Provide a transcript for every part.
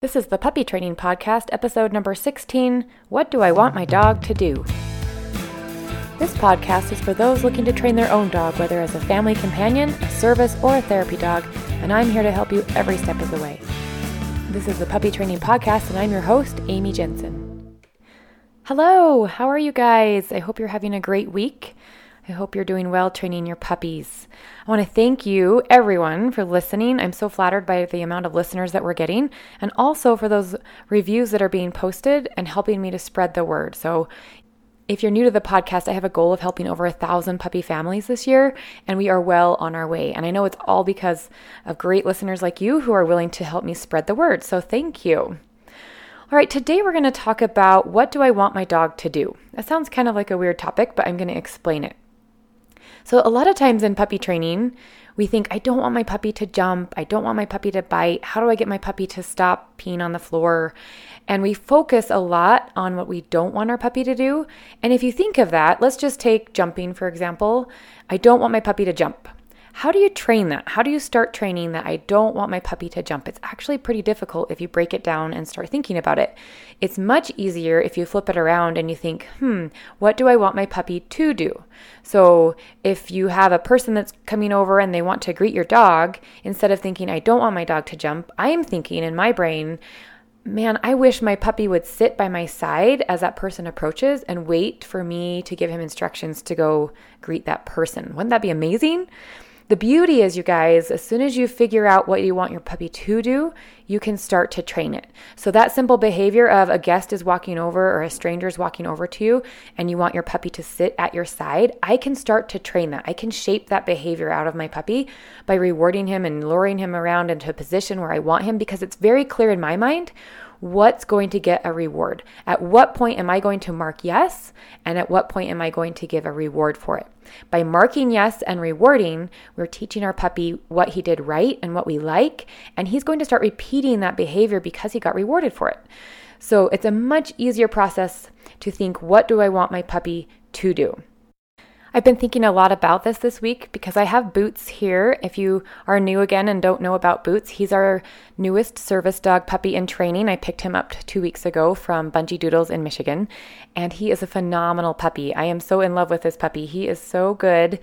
This is the Puppy Training Podcast, episode number 16 What Do I Want My Dog to Do? This podcast is for those looking to train their own dog, whether as a family companion, a service, or a therapy dog, and I'm here to help you every step of the way. This is the Puppy Training Podcast, and I'm your host, Amy Jensen. Hello, how are you guys? I hope you're having a great week. I hope you're doing well training your puppies. I want to thank you, everyone, for listening. I'm so flattered by the amount of listeners that we're getting, and also for those reviews that are being posted and helping me to spread the word. So, if you're new to the podcast, I have a goal of helping over a thousand puppy families this year, and we are well on our way. And I know it's all because of great listeners like you who are willing to help me spread the word. So, thank you. All right, today we're going to talk about what do I want my dog to do? That sounds kind of like a weird topic, but I'm going to explain it. So, a lot of times in puppy training, we think, I don't want my puppy to jump. I don't want my puppy to bite. How do I get my puppy to stop peeing on the floor? And we focus a lot on what we don't want our puppy to do. And if you think of that, let's just take jumping, for example. I don't want my puppy to jump. How do you train that? How do you start training that I don't want my puppy to jump? It's actually pretty difficult if you break it down and start thinking about it. It's much easier if you flip it around and you think, hmm, what do I want my puppy to do? So if you have a person that's coming over and they want to greet your dog, instead of thinking, I don't want my dog to jump, I am thinking in my brain, man, I wish my puppy would sit by my side as that person approaches and wait for me to give him instructions to go greet that person. Wouldn't that be amazing? The beauty is, you guys, as soon as you figure out what you want your puppy to do, you can start to train it. So, that simple behavior of a guest is walking over or a stranger is walking over to you and you want your puppy to sit at your side, I can start to train that. I can shape that behavior out of my puppy by rewarding him and luring him around into a position where I want him because it's very clear in my mind what's going to get a reward. At what point am I going to mark yes? And at what point am I going to give a reward for it? By marking yes and rewarding, we're teaching our puppy what he did right and what we like, and he's going to start repeating that behavior because he got rewarded for it. So it's a much easier process to think, what do I want my puppy to do? I've been thinking a lot about this this week because I have Boots here. If you are new again and don't know about Boots, he's our newest service dog puppy in training. I picked him up two weeks ago from Bungee Doodles in Michigan, and he is a phenomenal puppy. I am so in love with this puppy. He is so good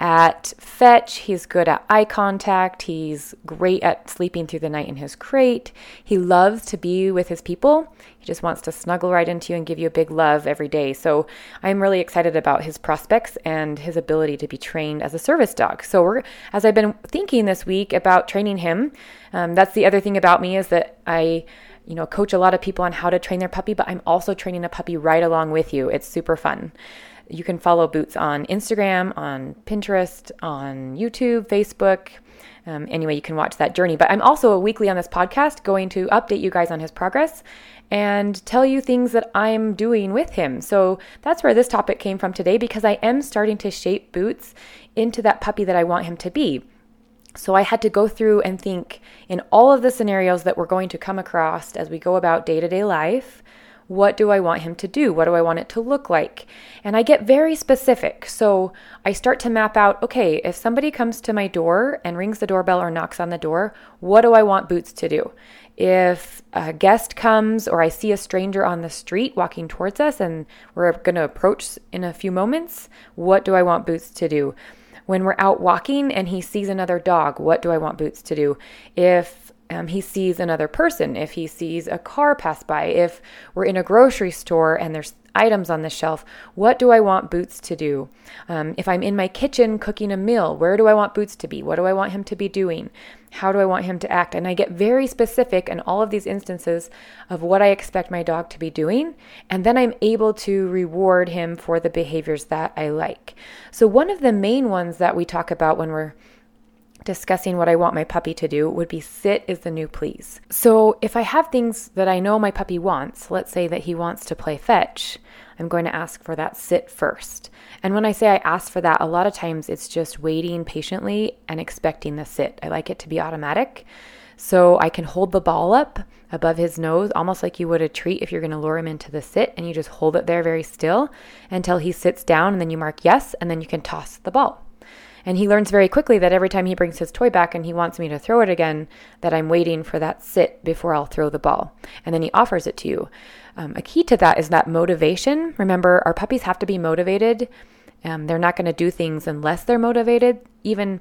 at fetch. He's good at eye contact. He's great at sleeping through the night in his crate. He loves to be with his people. He just wants to snuggle right into you and give you a big love every day. So I'm really excited about his prospects and his ability to be trained as a service dog. So we're, as I've been thinking this week about training him, um, that's the other thing about me is that I you know coach a lot of people on how to train their puppy but i'm also training a puppy right along with you it's super fun you can follow Boots on Instagram, on Pinterest, on YouTube, Facebook. Um, anyway, you can watch that journey. But I'm also a weekly on this podcast going to update you guys on his progress and tell you things that I'm doing with him. So that's where this topic came from today because I am starting to shape Boots into that puppy that I want him to be. So I had to go through and think in all of the scenarios that we're going to come across as we go about day to day life what do I want him to do? What do I want it to look like? And I get very specific. So I start to map out okay, if somebody comes to my door and rings the doorbell or knocks on the door, what do I want Boots to do? If a guest comes or I see a stranger on the street walking towards us and we're going to approach in a few moments, what do I want Boots to do? When we're out walking and he sees another dog, what do I want Boots to do? If um, he sees another person, if he sees a car pass by, if we're in a grocery store and there's items on the shelf, what do I want Boots to do? Um, if I'm in my kitchen cooking a meal, where do I want Boots to be? What do I want him to be doing? How do I want him to act? And I get very specific in all of these instances of what I expect my dog to be doing. And then I'm able to reward him for the behaviors that I like. So, one of the main ones that we talk about when we're discussing what I want my puppy to do would be sit is the new please. So if I have things that I know my puppy wants, let's say that he wants to play fetch, I'm going to ask for that sit first. And when I say I ask for that, a lot of times it's just waiting patiently and expecting the sit. I like it to be automatic. So I can hold the ball up above his nose, almost like you would a treat if you're going to lure him into the sit, and you just hold it there very still until he sits down, and then you mark yes, and then you can toss the ball. And he learns very quickly that every time he brings his toy back and he wants me to throw it again, that I'm waiting for that sit before I'll throw the ball. And then he offers it to you. Um, a key to that is that motivation. Remember, our puppies have to be motivated. Um, they're not going to do things unless they're motivated. Even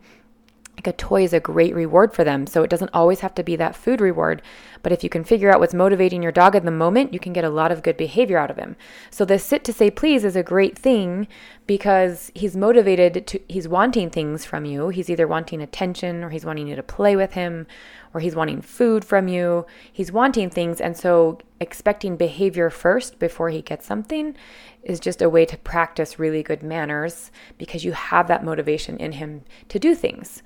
like a toy is a great reward for them. So it doesn't always have to be that food reward. But if you can figure out what's motivating your dog in the moment, you can get a lot of good behavior out of him. So the sit to say please is a great thing because he's motivated to, he's wanting things from you. He's either wanting attention or he's wanting you to play with him or he's wanting food from you. He's wanting things. And so expecting behavior first before he gets something is just a way to practice really good manners because you have that motivation in him to do things.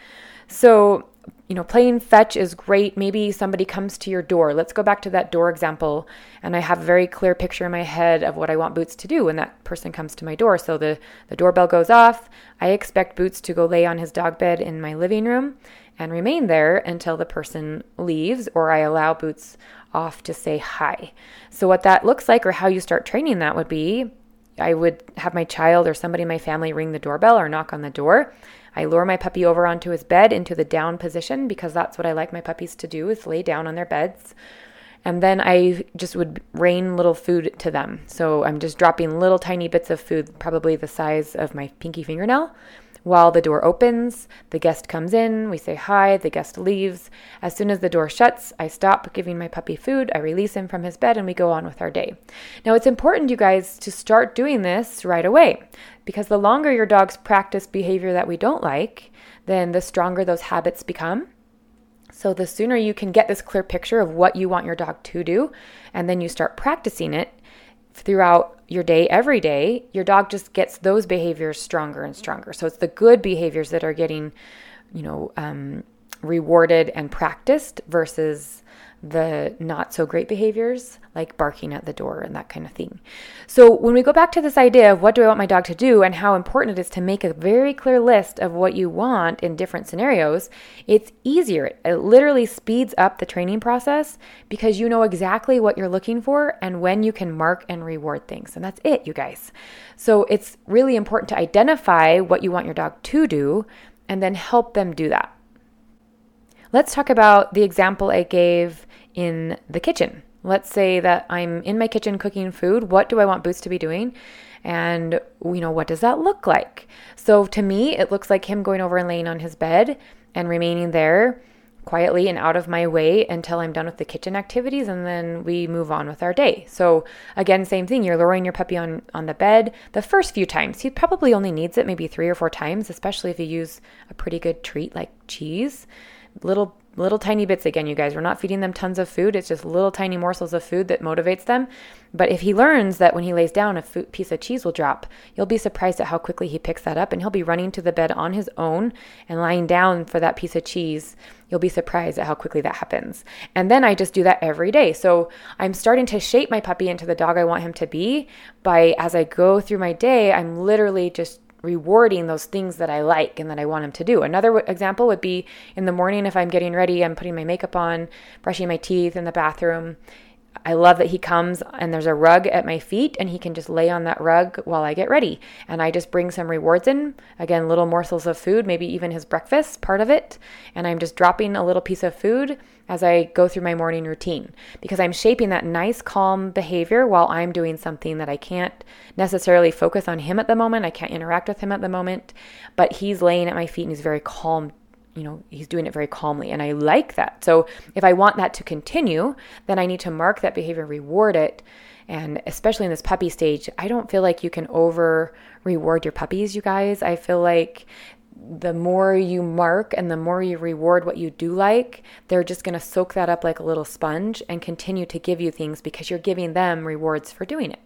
So, you know, playing fetch is great. Maybe somebody comes to your door. Let's go back to that door example. And I have a very clear picture in my head of what I want Boots to do when that person comes to my door. So the, the doorbell goes off. I expect Boots to go lay on his dog bed in my living room and remain there until the person leaves or I allow Boots off to say hi. So, what that looks like or how you start training that would be I would have my child or somebody in my family ring the doorbell or knock on the door. I lure my puppy over onto his bed into the down position because that's what I like my puppies to do is lay down on their beds. And then I just would rain little food to them. So I'm just dropping little tiny bits of food, probably the size of my pinky fingernail, while the door opens, the guest comes in, we say hi, the guest leaves. As soon as the door shuts, I stop giving my puppy food, I release him from his bed, and we go on with our day. Now, it's important, you guys, to start doing this right away because the longer your dogs practice behavior that we don't like, then the stronger those habits become. So, the sooner you can get this clear picture of what you want your dog to do, and then you start practicing it throughout your day every day, your dog just gets those behaviors stronger and stronger. So it's the good behaviors that are getting, you know, um, rewarded and practiced versus the not so great behaviors like barking at the door and that kind of thing. So, when we go back to this idea of what do I want my dog to do and how important it is to make a very clear list of what you want in different scenarios, it's easier. It literally speeds up the training process because you know exactly what you're looking for and when you can mark and reward things. And that's it, you guys. So, it's really important to identify what you want your dog to do and then help them do that. Let's talk about the example I gave in the kitchen. Let's say that I'm in my kitchen cooking food. What do I want Boots to be doing? And, you know, what does that look like? So to me, it looks like him going over and laying on his bed and remaining there quietly and out of my way until I'm done with the kitchen activities and then we move on with our day. So again, same thing, you're lowering your puppy on on the bed the first few times. He probably only needs it maybe 3 or 4 times, especially if you use a pretty good treat like cheese little little tiny bits again you guys. We're not feeding them tons of food. It's just little tiny morsels of food that motivates them. But if he learns that when he lays down a food, piece of cheese will drop you'll be surprised at how quickly he picks that up and he'll be running to the bed on his own and lying down for that piece of cheese. You'll be surprised at how quickly that happens. And then i just do that every day. So i'm starting to shape my puppy into the dog i want him to be. By as i go through my day i'm literally just rewarding those things that I like and that I want him to do. Another w- example would be in the morning if I'm getting ready, I'm putting my makeup on, brushing my teeth in the bathroom. I love that he comes and there's a rug at my feet and he can just lay on that rug while I get ready. And I just bring some rewards in, again, little morsels of food, maybe even his breakfast, part of it. And I'm just dropping a little piece of food as I go through my morning routine because I'm shaping that nice, calm behavior while I'm doing something that I can't necessarily focus on him at the moment. I can't interact with him at the moment, but he's laying at my feet and he's very calm you know, he's doing it very calmly. And I like that. So if I want that to continue, then I need to mark that behavior, reward it. And especially in this puppy stage, I don't feel like you can over reward your puppies, you guys. I feel like the more you mark and the more you reward what you do like, they're just going to soak that up like a little sponge and continue to give you things because you're giving them rewards for doing it.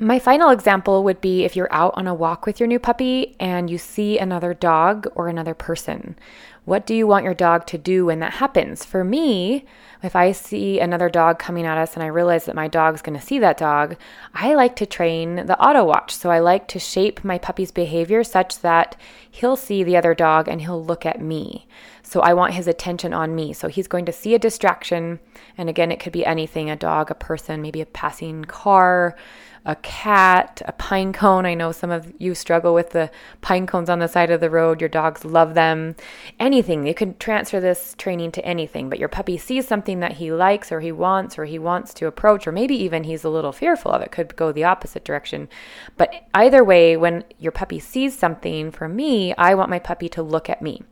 My final example would be if you're out on a walk with your new puppy and you see another dog or another person. What do you want your dog to do when that happens? For me, if I see another dog coming at us and I realize that my dog's going to see that dog, I like to train the auto watch. So I like to shape my puppy's behavior such that he'll see the other dog and he'll look at me. So I want his attention on me. So he's going to see a distraction. And again, it could be anything a dog, a person, maybe a passing car, a cat, a pine cone. I know some of you struggle with the pine cones on the side of the road. Your dogs love them. Anything. You can transfer this training to anything, but your puppy sees something that he likes or he wants or he wants to approach, or maybe even he's a little fearful of it, could go the opposite direction. But either way, when your puppy sees something, for me, I want my puppy to look at me.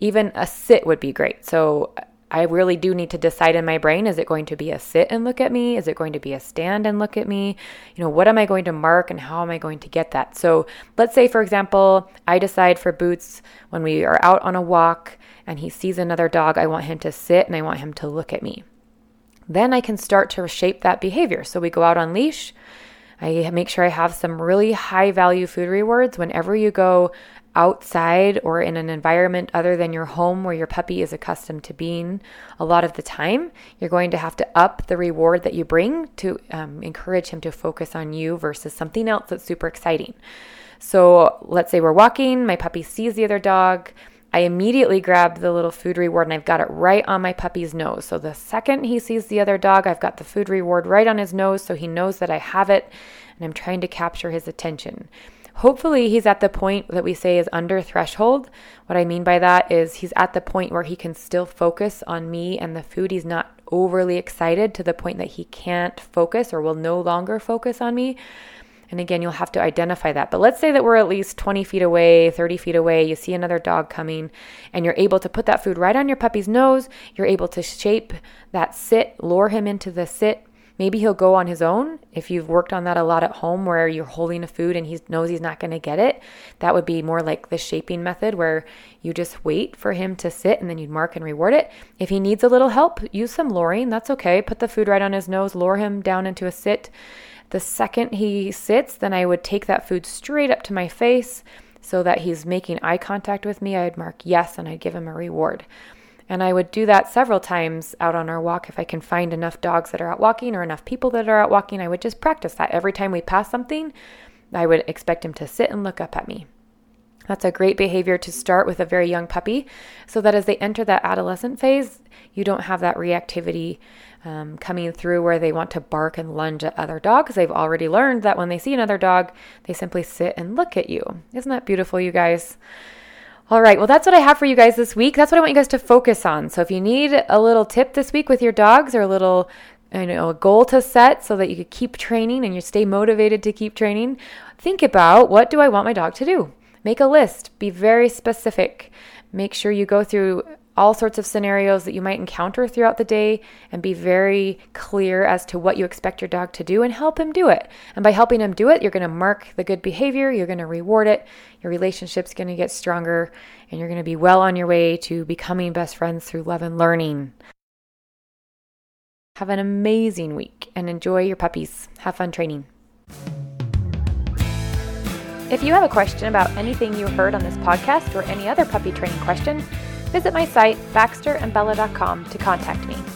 Even a sit would be great. So I really do need to decide in my brain is it going to be a sit and look at me? Is it going to be a stand and look at me? You know, what am I going to mark and how am I going to get that? So let's say, for example, I decide for Boots when we are out on a walk and he sees another dog, I want him to sit and I want him to look at me. Then I can start to shape that behavior. So we go out on leash. I make sure I have some really high value food rewards whenever you go outside or in an environment other than your home where your puppy is accustomed to being a lot of the time, you're going to have to up the reward that you bring to um, encourage him to focus on you versus something else that's super exciting. So let's say we're walking, my puppy sees the other dog. I immediately grab the little food reward and I've got it right on my puppy's nose. So the second he sees the other dog, I've got the food reward right on his nose so he knows that I have it and I'm trying to capture his attention. Hopefully, he's at the point that we say is under threshold. What I mean by that is he's at the point where he can still focus on me and the food. He's not overly excited to the point that he can't focus or will no longer focus on me. And again, you'll have to identify that. But let's say that we're at least 20 feet away, 30 feet away, you see another dog coming, and you're able to put that food right on your puppy's nose. You're able to shape that sit, lure him into the sit, Maybe he'll go on his own. If you've worked on that a lot at home where you're holding a food and he knows he's not going to get it, that would be more like the shaping method where you just wait for him to sit and then you'd mark and reward it. If he needs a little help, use some luring. That's okay. Put the food right on his nose, lure him down into a sit. The second he sits, then I would take that food straight up to my face so that he's making eye contact with me. I'd mark yes and I'd give him a reward. And I would do that several times out on our walk. If I can find enough dogs that are out walking or enough people that are out walking, I would just practice that. Every time we pass something, I would expect him to sit and look up at me. That's a great behavior to start with a very young puppy so that as they enter that adolescent phase, you don't have that reactivity um, coming through where they want to bark and lunge at other dogs. They've already learned that when they see another dog, they simply sit and look at you. Isn't that beautiful, you guys? All right, well, that's what I have for you guys this week. That's what I want you guys to focus on. So if you need a little tip this week with your dogs or a little you know, a goal to set so that you could keep training and you stay motivated to keep training, think about what do I want my dog to do? Make a list, be very specific. Make sure you go through all sorts of scenarios that you might encounter throughout the day and be very clear as to what you expect your dog to do and help him do it. And by helping him do it, you're going to mark the good behavior, you're going to reward it, your relationship's going to get stronger, and you're going to be well on your way to becoming best friends through love and learning. Have an amazing week and enjoy your puppies. Have fun training. If you have a question about anything you heard on this podcast or any other puppy training question, Visit my site, baxterandbella.com, to contact me.